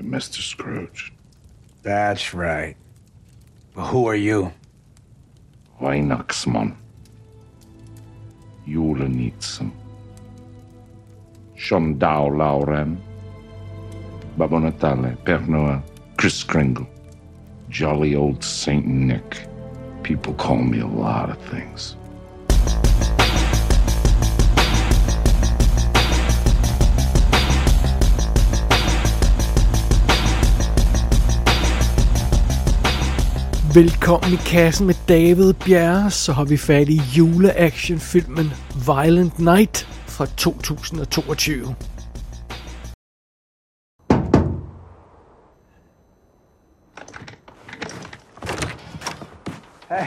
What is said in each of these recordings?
You're Mr. Scrooge. That's right. But who are you? Weihnachtsmann. Julenitsen. Shondao Lauren. Babbo Natale, Père Noël, Chris Kringle. Jolly old Saint Nick. People call me a lot of things. Velkommen i kassen med David Bjerre, så har vi fat i juleactionfilmen Violent Night fra 2022. Hey,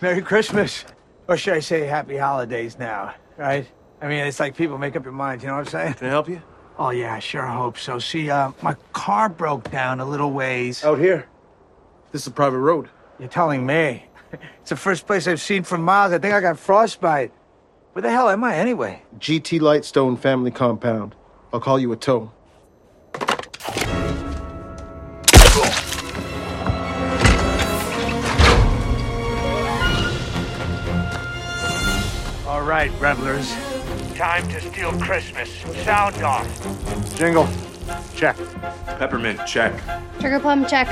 Merry Christmas. Or should I say Happy Holidays now, right? I mean, it's like people make up your minds, you know what I'm saying? Can I help you? Oh, yeah, sure hope so. See, uh, my car broke down a little ways. Out here. This is a private road. You're telling me. It's the first place I've seen for miles. I think I got frostbite. Where the hell am I anyway? GT Lightstone Family Compound. I'll call you a tow. All right, revelers. Time to steal Christmas. Sound off. Jingle. Check. Peppermint, check. Sugar plum check.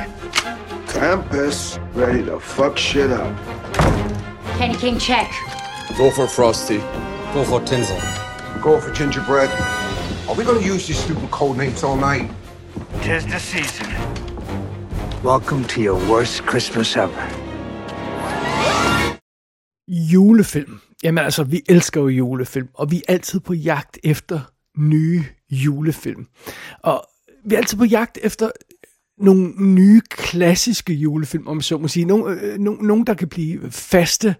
Krampus ready to fuck shit up. Candy cane check. Go for Frosty. Go for tinsel. Go for gingerbread. Are we gonna use these stupid code names all night? Tis the season. Welcome to your worst Christmas ever. Julefilm. Jamen altså, vi elsker jo julefilm, og vi er altid på jagt efter nye julefilm. Og vi er altid på jagt efter nogle nye klassiske julefilm, om så må sige. Nogle, øh, øh nogle, nogle der kan blive faste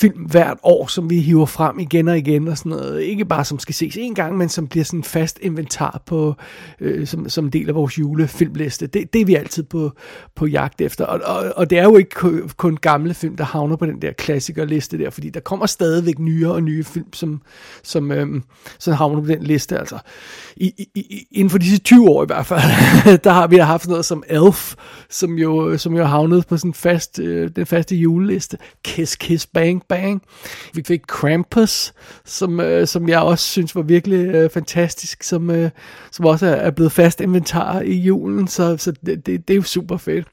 film hvert år, som vi hiver frem igen og igen og sådan noget. Ikke bare som skal ses en gang, men som bliver sådan fast inventar på, øh, som, som del af vores julefilmliste. Det, det er vi altid på, på jagt efter. Og, og, og det er jo ikke kun, gamle film, der havner på den der klassikerliste der, fordi der kommer stadigvæk nyere og nye film, som, som, øh, som havner på den liste. Altså, i, i, inden for disse 20 år i hvert fald, der har vi haft noget som Elf, som jo, som jo havnet på sådan fast, øh, den faste juleliste. Kiss Kiss Bang Bang. Vi fik Krampus, som, øh, som jeg også synes var virkelig øh, fantastisk, som, øh, som også er, blevet fast inventar i julen, så, så det, det, det er jo super fedt.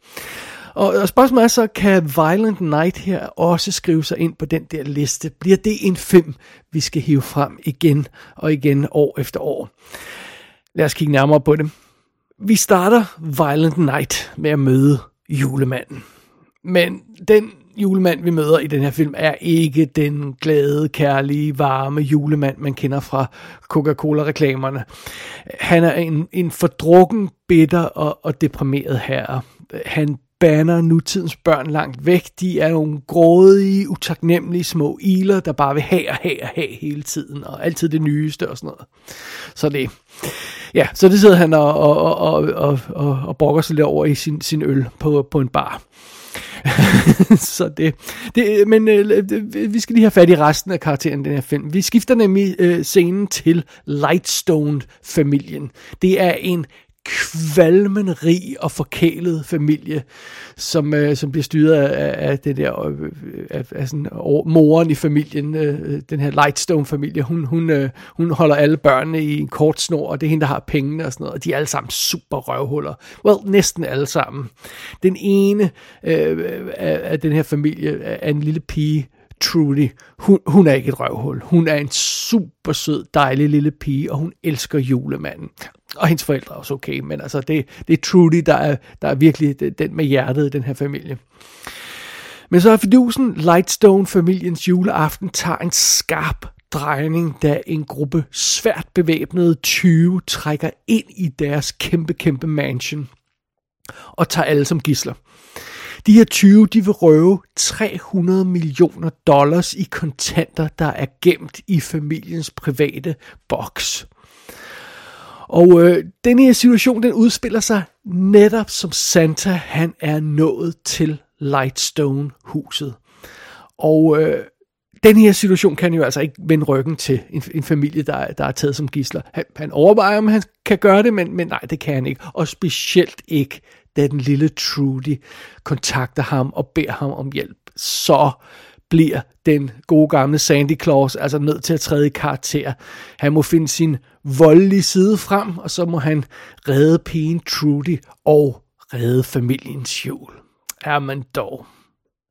Og, og spørgsmålet er så, kan Violent Night her også skrive sig ind på den der liste? Bliver det en film, vi skal hive frem igen og igen år efter år? Lad os kigge nærmere på det. Vi starter Violent Night med at møde julemanden. Men den julemand, vi møder i den her film, er ikke den glade, kærlige, varme julemand, man kender fra Coca-Cola-reklamerne. Han er en, en fordrukken, bitter og, og deprimeret herre. Han banner nutidens børn langt væk. De er nogle grådige, utaknemmelige små iler, der bare vil have og have og have hele tiden, og altid det nyeste og sådan noget. Så det, ja, så det sidder han og, og, og, og, og, og brokker sig lidt over i sin, sin øl på, på en bar. så det, det men øh, vi skal lige have fat i resten af karakteren den her film. Vi skifter nemlig øh, scenen til Lightstone-familien. Det er en kvalmen rig og forkælet familie, som, øh, som bliver styret af, af det der, øh, af, af sådan, over, moren i familien, øh, den her Lightstone-familie. Hun, hun, øh, hun holder alle børnene i en kort snor, og det er hende, der har pengene og sådan noget, og de er alle sammen super røvhuller. Well, næsten alle sammen. Den ene øh, af, af den her familie er en lille pige, Trudy, hun, hun er ikke et røvhul. Hun er en super sød, dejlig lille pige, og hun elsker julemanden. Og hendes forældre er også okay, men altså det, det er Trudy, der er, der er virkelig den med hjertet i den her familie. Men så er fidusen Lightstone-familiens juleaften tager en skarp drejning, da en gruppe svært bevæbnede 20 trækker ind i deres kæmpe, kæmpe mansion og tager alle som gisler. De her 20, de vil røve 300 millioner dollars i kontanter, der er gemt i familiens private boks. Og øh, den her situation, den udspiller sig netop som Santa, han er nået til Lightstone-huset. Og øh, den her situation kan jo altså ikke vende ryggen til en, en familie, der, der er taget som gisler. Han, han overvejer, om han kan gøre det, men, men nej, det kan han ikke. Og specielt ikke, da den lille Trudy kontakter ham og beder ham om hjælp. Så bliver den gode gamle Sandy Claus altså nødt til at træde i karakter. Han må finde sin voldelige side frem, og så må han redde pigen Trudy og redde familiens jul. Er man dog.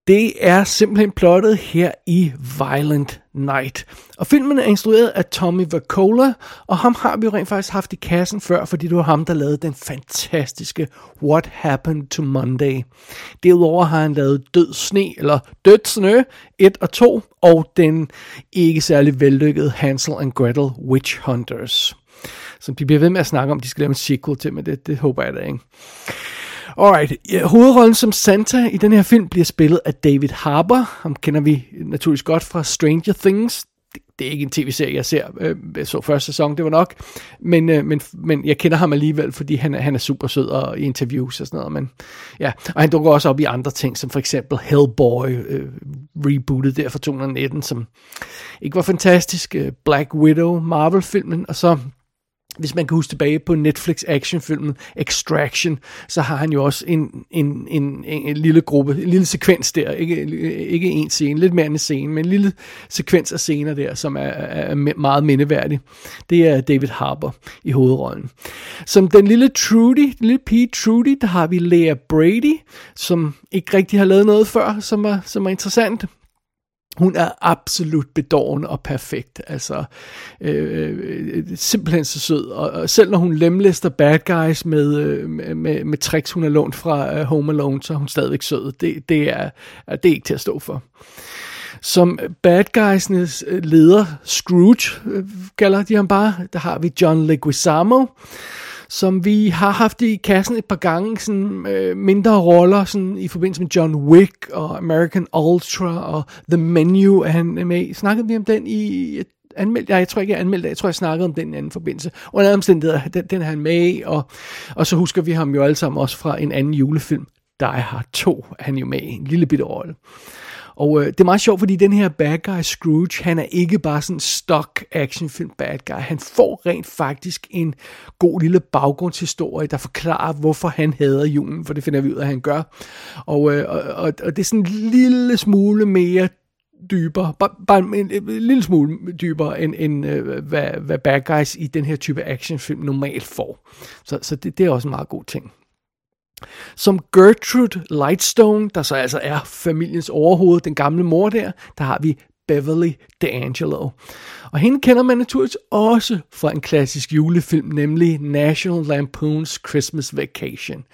Det er simpelthen plottet her i Violent Night. Og filmen er instrueret af Tommy Vercola, og ham har vi jo rent faktisk haft i kassen før, fordi det var ham, der lavede den fantastiske What Happened to Monday. Derudover har han lavet Død Sne, eller Død Snø 1 og 2, og den ikke særlig vellykkede Hansel and Gretel Witch Hunters. Som de bliver ved med at snakke om, de skal lave en sequel til, men det, det håber jeg da ikke. Alright, ja, hovedrollen som Santa i den her film bliver spillet af David Harbour. Ham kender vi naturligvis godt fra Stranger Things. Det, det er ikke en tv-serie, jeg ser. Øh, jeg så første sæson, det var nok. Men, øh, men, men jeg kender ham alligevel, fordi han, han er super sød og i interviews og sådan noget. Men, ja. Og han dukker også op i andre ting, som for eksempel Hellboy, øh, rebootet der fra 2019, som ikke var fantastisk. Øh, Black Widow, Marvel-filmen, og så hvis man kan huske tilbage på Netflix actionfilmen Extraction, så har han jo også en, en, en, en, en lille gruppe, en lille sekvens der, ikke, ikke en scene, lidt mere end en scene, men en lille sekvens af scener der, som er, er meget mindeværdig. Det er David Harbour i hovedrollen. Som den lille Trudy, den lille pige Trudy, der har vi Lea Brady, som ikke rigtig har lavet noget før, som er, som er interessant. Hun er absolut bedårende og perfekt. Altså, øh, øh, simpelthen så sød. Og, og selv når hun lemlæster bad guys med, øh, med, med tricks, hun har lånt fra øh, Home Alone, så er hun stadigvæk sød. Det, det, er, det er ikke til at stå for. Som bad guysnes øh, leder, Scrooge, øh, kalder de ham bare, der har vi John Leguizamo, som vi har haft i kassen et par gange, sådan øh, mindre roller, sådan i forbindelse med John Wick og American Ultra og The Menu er han med. Snakkede vi om den i et anmeldt, jeg, jeg tror ikke, jeg anmeldte jeg tror, jeg snakkede om den i anden forbindelse. Under omstændigheder, den, den er han med i, og, og så husker vi ham jo alle sammen også fra en anden julefilm, Die Hard 2, er han jo med i, en lille bitte rolle. Og øh, det er meget sjovt, fordi den her bad guy Scrooge, han er ikke bare sådan stock actionfilm bad guy. Han får rent faktisk en god lille baggrundshistorie, der forklarer, hvorfor han hader julen, for det finder vi ud af, at han gør. Og, øh, og, og, og det er sådan en lille smule mere dybere, bare, bare en, en, en lille smule dybere, end, end øh, hvad, hvad bad guys i den her type actionfilm normalt får. Så, så det, det er også en meget god ting. Som Gertrude Lightstone, der så altså er familiens overhoved, den gamle mor der, der har vi Beverly D'Angelo. Og hende kender man naturligvis også fra en klassisk julefilm, nemlig National Lampoon's Christmas Vacation.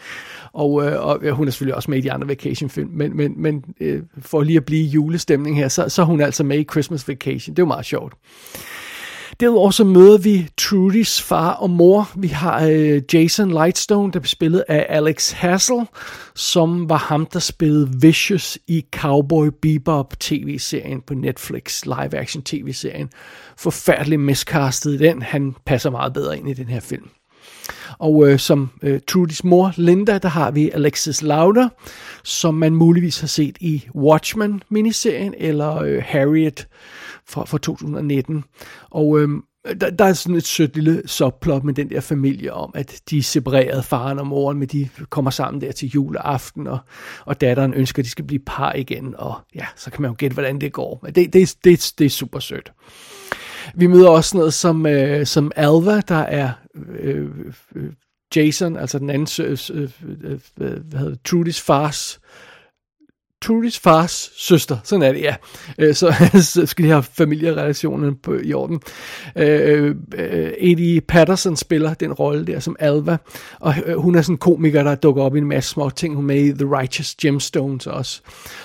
Og, øh, og hun er selvfølgelig også med i de andre vacation-film, men, men, men øh, for lige at blive julestemning her, så, så er hun altså med i Christmas Vacation. Det er jo meget sjovt. Derudover så møder vi Trudys far og mor. Vi har øh, Jason Lightstone, der blev spillet af Alex Hassel, som var ham, der spillede Vicious i Cowboy Bebop tv-serien på Netflix, live-action tv-serien. Forfærdeligt miscastet i den. Han passer meget bedre ind i den her film. Og øh, som øh, Trudys mor, Linda, der har vi Alexis Lauder, som man muligvis har set i Watchmen-miniserien, eller øh, Harriet fra, fra 2019. Og øhm, der, der er sådan et sødt lille subplot med den der familie om, at de er separeret, faren og moren, men de kommer sammen der til juleaften, og, og datteren ønsker, at de skal blive par igen, og ja, så kan man jo gætte, hvordan det går. Men det, det, det, det er super sødt. Vi møder også noget som, øh, som Alva, der er øh, øh, øh Jason, altså den anden, øh, øh, hvad hedder Trudys fars Trudys fars søster. Sådan er det, ja. Øh, så, så skal de have familierelationen på, i orden. Øh, øh, Eddie Patterson spiller den rolle der som Alva, og øh, hun er sådan en komiker, der dukker op i en masse små ting. Hun er med i The Righteous Gemstones også.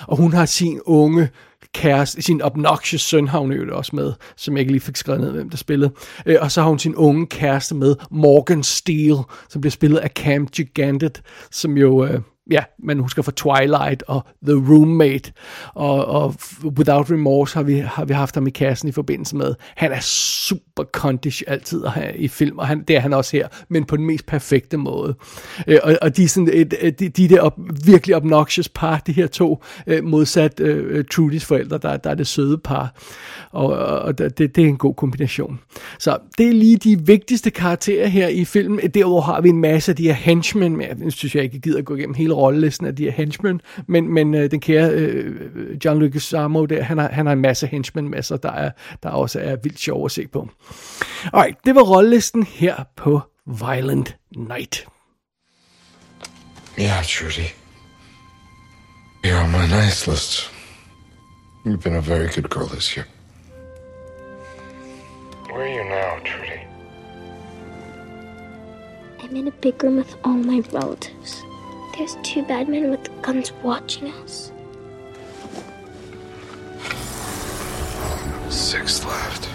Og hun har sin unge kæreste, sin obnoxious søn har hun jo også med, som jeg ikke lige fik skrevet ned, hvem der spillede. Øh, og så har hun sin unge kæreste med, Morgan Steele, som bliver spillet af Cam Gigantet, som jo... Øh, ja, man husker fra Twilight og The Roommate og, og Without Remorse har vi, har vi haft ham i kassen i forbindelse med. Han er super condish altid at have i film, og han, det er han også her, men på den mest perfekte måde. Øh, og, og de, er sådan et, øh, de, de der op, virkelig obnoxious par, de her to, øh, modsat øh, øh Trudys forældre, der, der er det søde par, og, og det, det er en god kombination. Så det er lige de vigtigste karakterer her i filmen. Derudover har vi en masse af de her henchmen, men jeg synes jeg ikke gider at gå igennem hele rollelisten af de her henchmen, men, men øh, den kære øh, John Lucas Samo der, han har, han har en masse henchmen med sig, der, er, der også er vildt sjov at se på. Alright, det var rollelisten her på Violent Night. Yeah, Trudy. You're on my nice list. You've been a very good girl this year. Where are you now, Trudy? I'm in a big room with all my relatives. There's two bad men with guns watching us. Six left.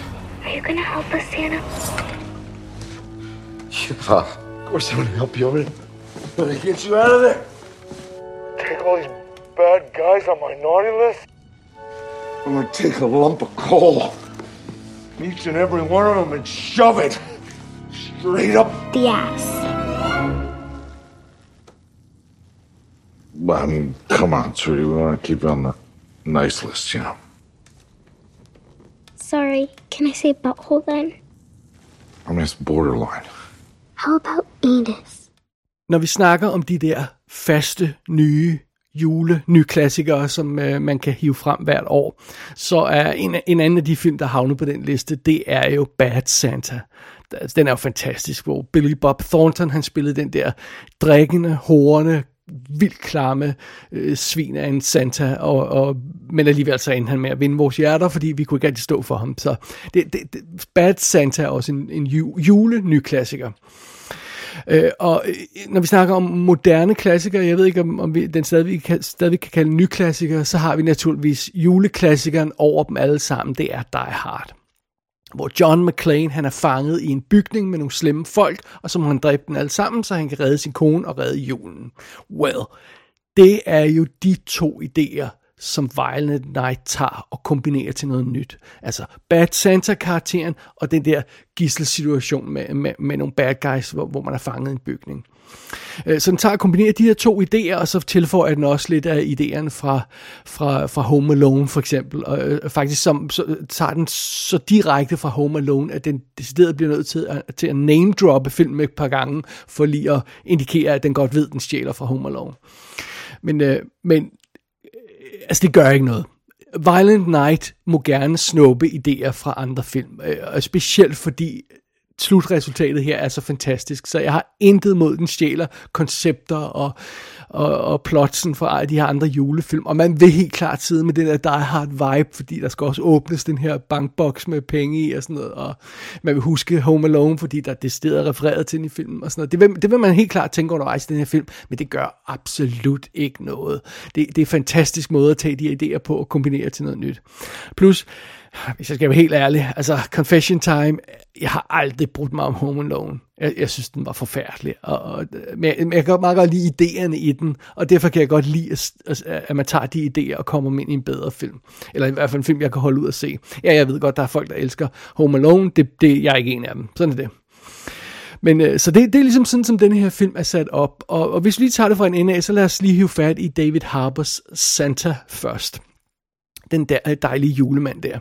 Are you gonna help us, Santa? Yeah, uh, of course I'm gonna help you. I'm gonna, I'm gonna get you out of there. Take all these bad guys on my naughty list. I'm gonna take a lump of coal, each and every one of them, and shove it straight up. The ass. I mean, come on, Trudy. We want to keep you on the nice list, you know. Sorry, can I say butthole then? I mean, it's borderline. How about anus? Når vi snakker om de der faste, nye jule, nye klassikere, som øh, man kan hive frem hvert år, så er en, en anden af de film, der havner på den liste, det er jo Bad Santa. Den er jo fantastisk, hvor Billy Bob Thornton, han spillede den der drikkende, horende, vildt klamme øh, svin af en Santa, og, og, men alligevel så endte han med at vinde vores hjerter, fordi vi kunne ikke rigtig stå for ham. Så det, det, det, Bad Santa er også en, en ju, jule ny klassiker. Øh, og øh, når vi snakker om moderne klassikere, jeg ved ikke om, om vi den stadig kan, stadig kan kalde ny klassiker, så har vi naturligvis juleklassikeren over dem alle sammen, det er Die Hard hvor John McClane han er fanget i en bygning med nogle slemme folk, og så må han dræbe dem alle sammen, så han kan redde sin kone og redde julen. Well, det er jo de to idéer, som Violent Night tager og kombinerer til noget nyt. Altså Bad Santa-karakteren og den der gisselsituation med, med, med nogle bad guys, hvor, hvor man er fanget i en bygning. Øh, så den tager og kombinerer de her to idéer, og så tilføjer den også lidt af idéerne fra, fra, fra Home Alone for eksempel. Og øh, faktisk som, så, tager den så direkte fra Home Alone, at den decideret bliver nødt til at, til at name-droppe filmen et par gange, for lige at indikere, at den godt ved, at den stjæler fra Home Alone. Men, øh, men øh, altså det gør ikke noget. Violent Night må gerne snuppe idéer fra andre film, øh, og specielt fordi slutresultatet her er så fantastisk, så jeg har intet mod, den stjæler koncepter og, og, og plotsen fra de her andre julefilm, og man vil helt klart sidde med den der Die Hard vibe, fordi der skal også åbnes den her bankboks med penge i og sådan noget, og man vil huske Home Alone, fordi der er decideret refereret til den i filmen og sådan noget. Det vil, det vil man helt klart tænke undervejs i den her film, men det gør absolut ikke noget. Det, det er en fantastisk måde at tage de idéer på og kombinere til noget nyt. Plus, hvis jeg skal være helt ærlig, altså Confession Time, jeg har aldrig brugt mig om Home Alone. Jeg, jeg synes, den var forfærdelig. Og, og, men, jeg, men jeg kan godt meget godt lide idéerne i den, og derfor kan jeg godt lide, at, at man tager de idéer og kommer ind i en bedre film. Eller i hvert fald en film, jeg kan holde ud og se. Ja, jeg ved godt, der er folk, der elsker Home Alone. Det, det, jeg er ikke en af dem. Sådan er det. Men øh, så det, det er ligesom sådan, som den her film er sat op. Og, og hvis vi lige tager det fra en ende af, så lad os lige hive fat i David Harbors Santa først den der dejlige julemand der.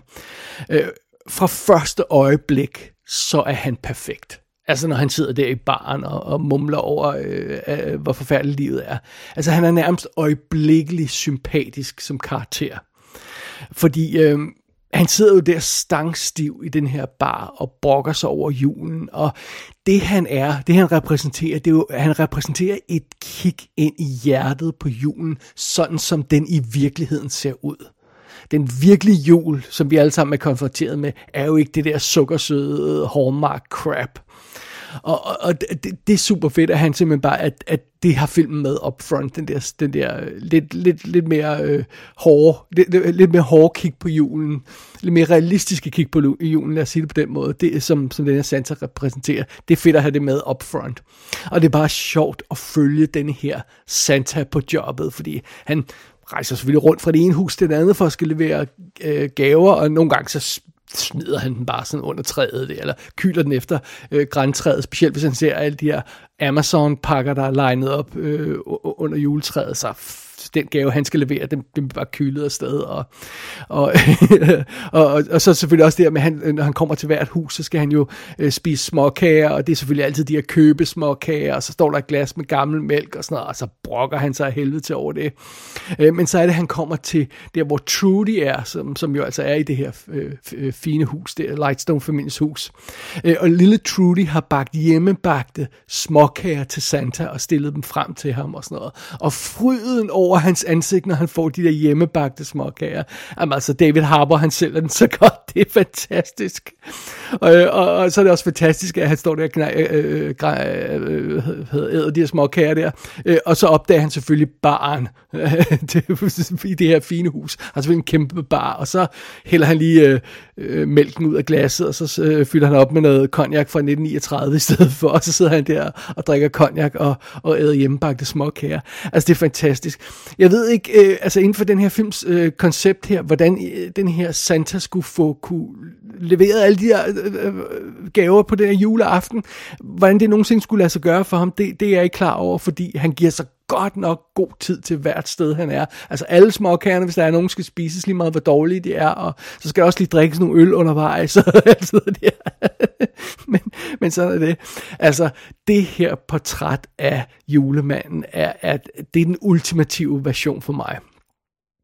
Øh, fra første øjeblik, så er han perfekt. Altså når han sidder der i baren og, og mumler over, øh, øh, hvor forfærdeligt livet er. Altså han er nærmest øjeblikkeligt sympatisk som karakter. Fordi øh, han sidder jo der stangstiv i den her bar og brokker sig over julen, og det han er, det han repræsenterer, det er jo, han repræsenterer et kig ind i hjertet på julen, sådan som den i virkeligheden ser ud den virkelige jul, som vi alle sammen er konfronteret med, er jo ikke det der sukkersøde Hallmark crap. Og, og, og det, det er super fedt, at han simpelthen bare, at, at det har filmen med up front, den der, den der øh, lidt, lidt, lidt mere øh, hårde, lidt, lidt mere hårde kig på julen, lidt mere realistiske kig på julen, lad os sige det på den måde, det som, som den her Santa repræsenterer, det er fedt at have det med up front. Og det er bare sjovt at følge den her Santa på jobbet, fordi han rejser selvfølgelig rundt fra det ene hus til det andet for at skal levere øh, gaver, og nogle gange så smider han den bare sådan under træet, der, eller kyler den efter øh, græntræet, specielt hvis han ser alle de her Amazon-pakker, der er legnet op øh, under juletræet, så den gave, han skal levere, den bliver bare kylet afsted. Og, og, og, og, og så selvfølgelig også det med, han, når han kommer til hvert hus, så skal han jo øh, spise småkager, og det er selvfølgelig altid de her købe småkager, og så står der et glas med gammel mælk og sådan noget, og så brokker han sig af helvede til over det. Øh, men så er det, at han kommer til der, hvor Trudy er, som, som jo altså er i det her øh, øh fine hus, det er Lightstone-familiens hus. Øh, og lille Trudy har bagt hjemmebagte småkager til Santa og stillet dem frem til ham og sådan noget. Og fryden over hans ansigt, når han får de der hjemmebagte småkager. Jamen altså, David Harbour, han sælger den så godt. Det er fantastisk. Og, øh, og, og så er det også fantastisk, at han står der og øh, øh, øh, øh, æder de her småkager der. Øh, og så opdager han selvfølgelig baren i det her fine hus. Han har selvfølgelig en kæmpe bar, og så hælder han lige øh, øh, mælken ud af glasset, og så øh, fylder han op med noget konjak fra 1939 i stedet for, og så sidder han der og drikker konjak og, og æder hjemmebagte småkager. Altså, det er fantastisk. Jeg ved ikke, øh, altså inden for den her films øh, koncept her, hvordan øh, den her Santa skulle få kunne leveret alle de her øh, øh, øh, gaver på den her juleaften, hvordan det nogensinde skulle lade sig gøre for ham, det, det er jeg ikke klar over, fordi han giver sig godt nok god tid til hvert sted, han er. Altså alle småkærne, hvis der er nogen, skal spises lige meget, hvor dårlige de er, og så skal der også lige drikkes nogle øl undervejs, så altid det men, men sådan er det. Altså, det her portræt af julemanden, er, at det er den ultimative version for mig.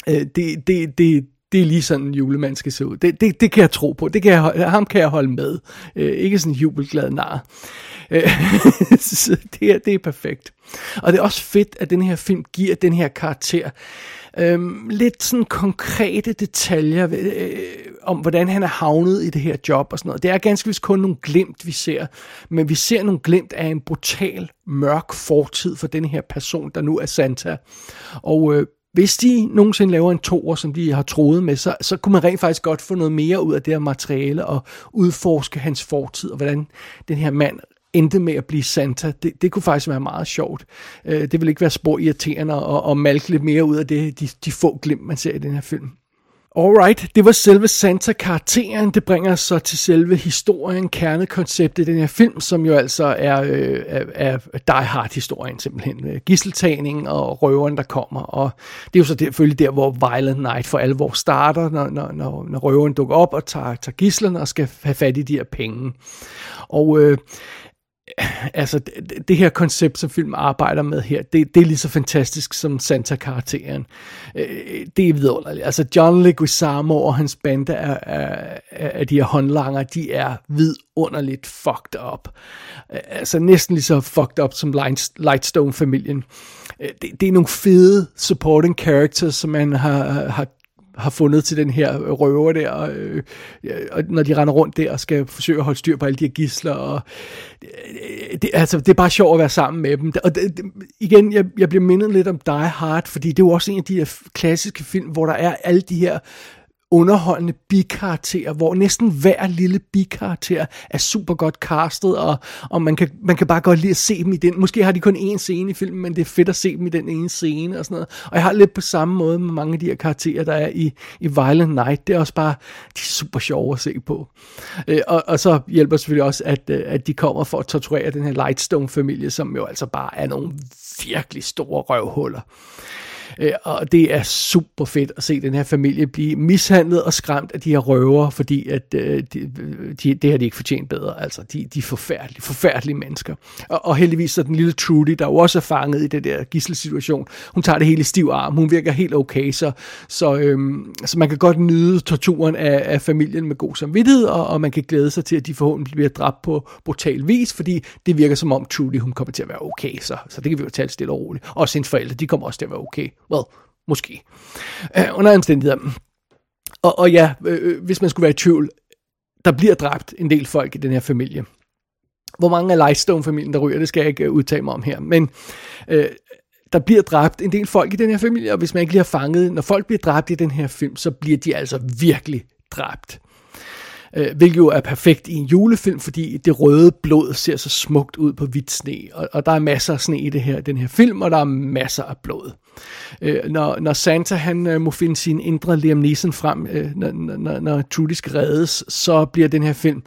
Øh, det, det, det, det er lige sådan, en julemand skal se ud. Det, det, det kan jeg tro på. Det kan jeg, ham kan jeg holde med. Øh, ikke sådan en jubelglad nar. Øh, det, er, det er perfekt. Og det er også fedt, at den her film giver den her karakter øhm, lidt sådan konkrete detaljer øh, om, hvordan han er havnet i det her job og sådan noget. Det er ganske vist kun nogle glimt, vi ser, men vi ser nogle glimt af en brutal, mørk fortid for den her person, der nu er Santa. Og øh, hvis de nogensinde laver en toer, som de har troet med, så, så kunne man rent faktisk godt få noget mere ud af det her materiale og udforske hans fortid, og hvordan den her mand endte med at blive Santa. Det, det kunne faktisk være meget sjovt. Øh, det vil ikke være spor irriterende at, at malke lidt mere ud af det, de, de få glimt, man ser i den her film. Alright, det var selve Santa-karakteren. Det bringer os så til selve historien, kernekonceptet i den her film, som jo altså er, øh, er, er Die Hard-historien simpelthen. Øh, gisseltagningen og røveren, der kommer. Og det er jo så selvfølgelig der, hvor Violent Night for alvor starter, når, når, når, når røveren dukker op og tager, tager gislerne og skal have fat i de her penge. Og øh, altså det, det her koncept, som film arbejder med her, det, det er lige så fantastisk som Santa-karakteren. Øh, det er vidunderligt. Altså John Leguizamo og hans bande af, af, af de her håndlanger, de er vidunderligt fucked up. Øh, altså næsten lige så fucked up som Lightstone-familien. Øh, det, det er nogle fede supporting characters, som man har, har har fundet til den her røver der, og, øh, og når de render rundt der og skal forsøge at holde styr på alle de her gisler, og øh, det, altså, det er bare sjovt at være sammen med dem. Og det, det, igen, jeg, jeg bliver mindet lidt om Die Hard, fordi det er jo også en af de her klassiske film, hvor der er alle de her underholdende bikarakterer, hvor næsten hver lille bikarakter er super godt castet, og, og man, kan, man kan bare godt lide at se dem i den. Måske har de kun én scene i filmen, men det er fedt at se dem i den ene scene og sådan noget. Og jeg har lidt på samme måde med mange af de her karakterer, der er i, i Violent Night. Det er også bare, de er super sjove at se på. Øh, og, og så hjælper selvfølgelig også, at, øh, at de kommer for at torturere den her Lightstone-familie, som jo altså bare er nogle virkelig store røvhuller. Øh, og det er super fedt at se den her familie blive mishandlet og skræmt af de her røver, fordi at, øh, de, de, det har de ikke fortjent bedre. Altså, de, de er forfærdelige, forfærdelige mennesker. Og, og heldigvis så den lille Trudy, der jo også er fanget i det der gisselsituation, hun tager det hele i stiv arm. Hun virker helt okay, så, så, øhm, så man kan godt nyde torturen af, af familien med god samvittighed, og, og man kan glæde sig til, at de forhåbentlig bliver dræbt på brutal vis, fordi det virker som om Trudy, hun kommer til at være okay, så, så det kan vi jo tale stille og roligt. Og hendes forældre, de kommer også til at være okay. Well, måske. Uh, under omstændigheder. Og, og ja, øh, øh, hvis man skulle være i tvivl, der bliver dræbt en del folk i den her familie. Hvor mange af Lightstone-familien, der ryger, det skal jeg ikke øh, udtale mig om her. Men øh, der bliver dræbt en del folk i den her familie, og hvis man ikke lige har fanget, når folk bliver dræbt i den her film, så bliver de altså virkelig dræbt. Øh, hvilket jo er perfekt i en julefilm, fordi det røde blod ser så smukt ud på hvidt sne, og, og der er masser af sne i det her, den her film, og der er masser af blod. Øh, når, når Santa han øh, må finde sin indre Liam Neeson frem, øh, når, når, når Trudy skal reddes, så bliver den her film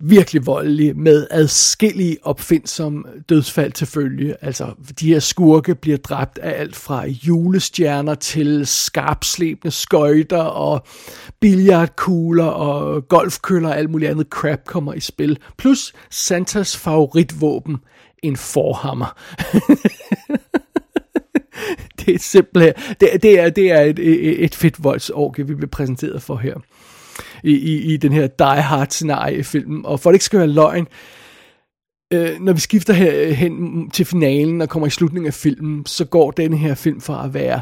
virkelig voldelig med adskillige opfindsom dødsfald til følge. Altså, de her skurke bliver dræbt af alt fra julestjerner til skarpslebende skøjter og billiardkugler og golfkøller og alt muligt andet crap kommer i spil. Plus Santas favoritvåben, en forhammer. det er simpelthen, det, det er, det er et, et, et fedt voldsorgie, vi bliver præsenteret for her i, i, i den her Die Hard scenarie film. Og for det ikke skal være løgn, øh, når vi skifter her øh, hen til finalen og kommer i slutningen af filmen, så går den her film fra at være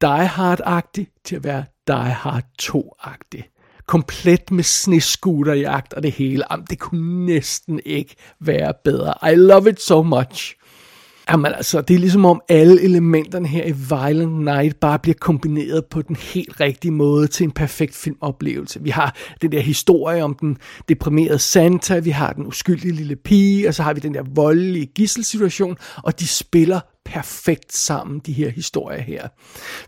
Die Hard-agtig til at være Die Hard 2-agtig. Komplet med snescooterjagt og det hele. Jamen, det kunne næsten ikke være bedre. I love it so much. Jamen altså, det er ligesom om alle elementerne her i Violent Night bare bliver kombineret på den helt rigtige måde til en perfekt filmoplevelse. Vi har den der historie om den deprimerede Santa, vi har den uskyldige lille pige, og så har vi den der voldelige gisselsituation, og de spiller perfekt sammen, de her historier her.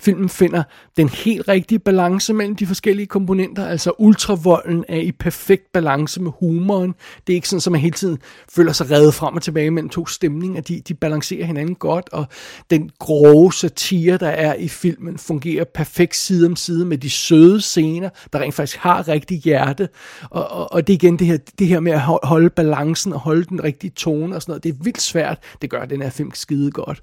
Filmen finder den helt rigtige balance mellem de forskellige komponenter, altså ultravolden er i perfekt balance med humoren. Det er ikke sådan, at man hele tiden føler sig reddet frem og tilbage mellem to stemninger. De, de balancerer hinanden godt, og den grove satire, der er i filmen, fungerer perfekt side om side med de søde scener, der rent faktisk har rigtig hjerte. Og, og, og det er igen det her, det her med at holde balancen og holde den rigtige tone og sådan noget. Det er vildt svært. Det gør den her film skide godt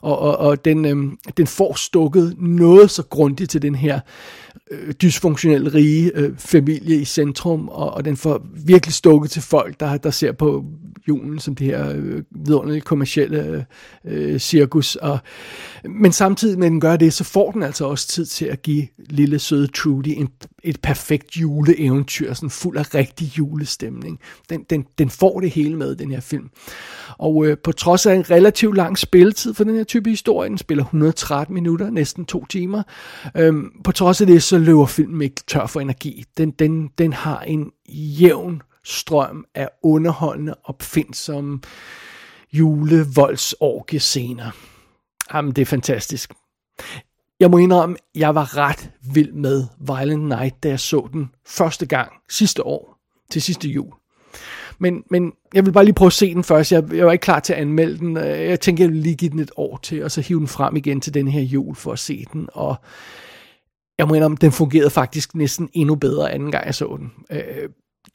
og, og, og den, øh, den får stukket noget så grundigt til den her øh, dysfunktionelle rige øh, familie i centrum, og, og den får virkelig stukket til folk, der, der ser på julen som det her øh, vidunderlige kommercielle øh, øh, cirkus. Og, men samtidig med at den gør det, så får den altså også tid til at give lille søde Trudy en, et perfekt juleeventyr, sådan fuld af rigtig julestemning. Den, den, den får det hele med, den her film. Og øh, på trods af en relativt lang spilletid for den her type historie, den spiller 113 minutter, næsten to timer, Øhm, på trods af det, så løber filmen ikke tør for energi. Den, den, den har en jævn strøm af underholdende, opfindsomme julevoldsorgescener. Jamen, det er fantastisk. Jeg må indrømme, jeg var ret vild med Violent Night, da jeg så den første gang sidste år, til sidste jul. Men, men jeg vil bare lige prøve at se den først. Jeg, jeg var ikke klar til at anmelde den. Øh, jeg tænker, jeg vil lige give den et år til, og så hive den frem igen til den her jul for at se den. Og jeg må indrømme, den fungerede faktisk næsten endnu bedre anden gang jeg så den. Øh,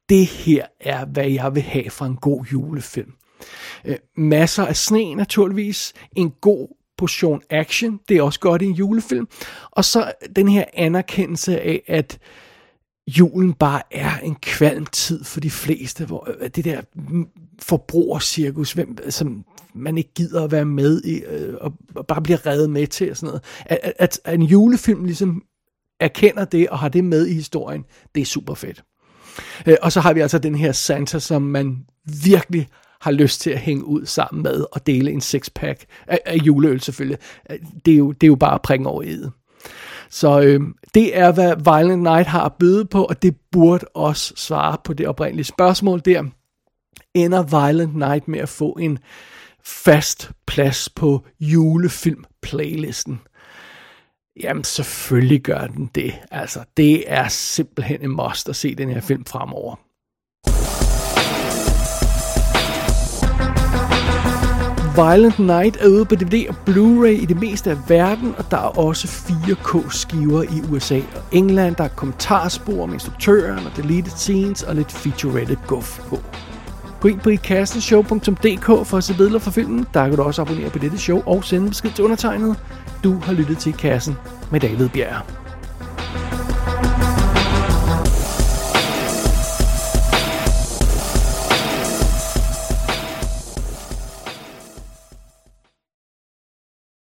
det her er, hvad jeg vil have fra en god julefilm. Øh, masser af sne naturligvis, en god portion action, det er også godt i en julefilm, og så den her anerkendelse af, at julen bare er en kvalm tid for de fleste, hvor øh, det der forbrugercirkus, hvem, som man ikke gider at være med i, øh, og bare bliver reddet med til og sådan noget. At, at, at en julefilm ligesom erkender det og har det med i historien, det er super fedt. Øh, og så har vi altså den her Santa, som man virkelig har lyst til at hænge ud sammen med og dele en sixpack af, af juleøl selvfølgelig. Det er jo, det er jo bare pring over i så øh, det er, hvad Violent Night har at byde på, og det burde også svare på det oprindelige spørgsmål der. Ender Violent Night med at få en fast plads på julefilm-playlisten? Jamen, selvfølgelig gør den det. Altså, det er simpelthen en must at se den her film fremover. Violent Night er ude på DVD og Blu-ray i det meste af verden, og der er også 4K-skiver i USA og England. Der er kommentarspor om instruktøren og deleted scenes og lidt featurette guf på. Gå ind på ikastenshow.dk for at se billeder fra filmen. Der kan du også abonnere på dette show og sende besked til undertegnet. Du har lyttet til Kassen med David Bjerg.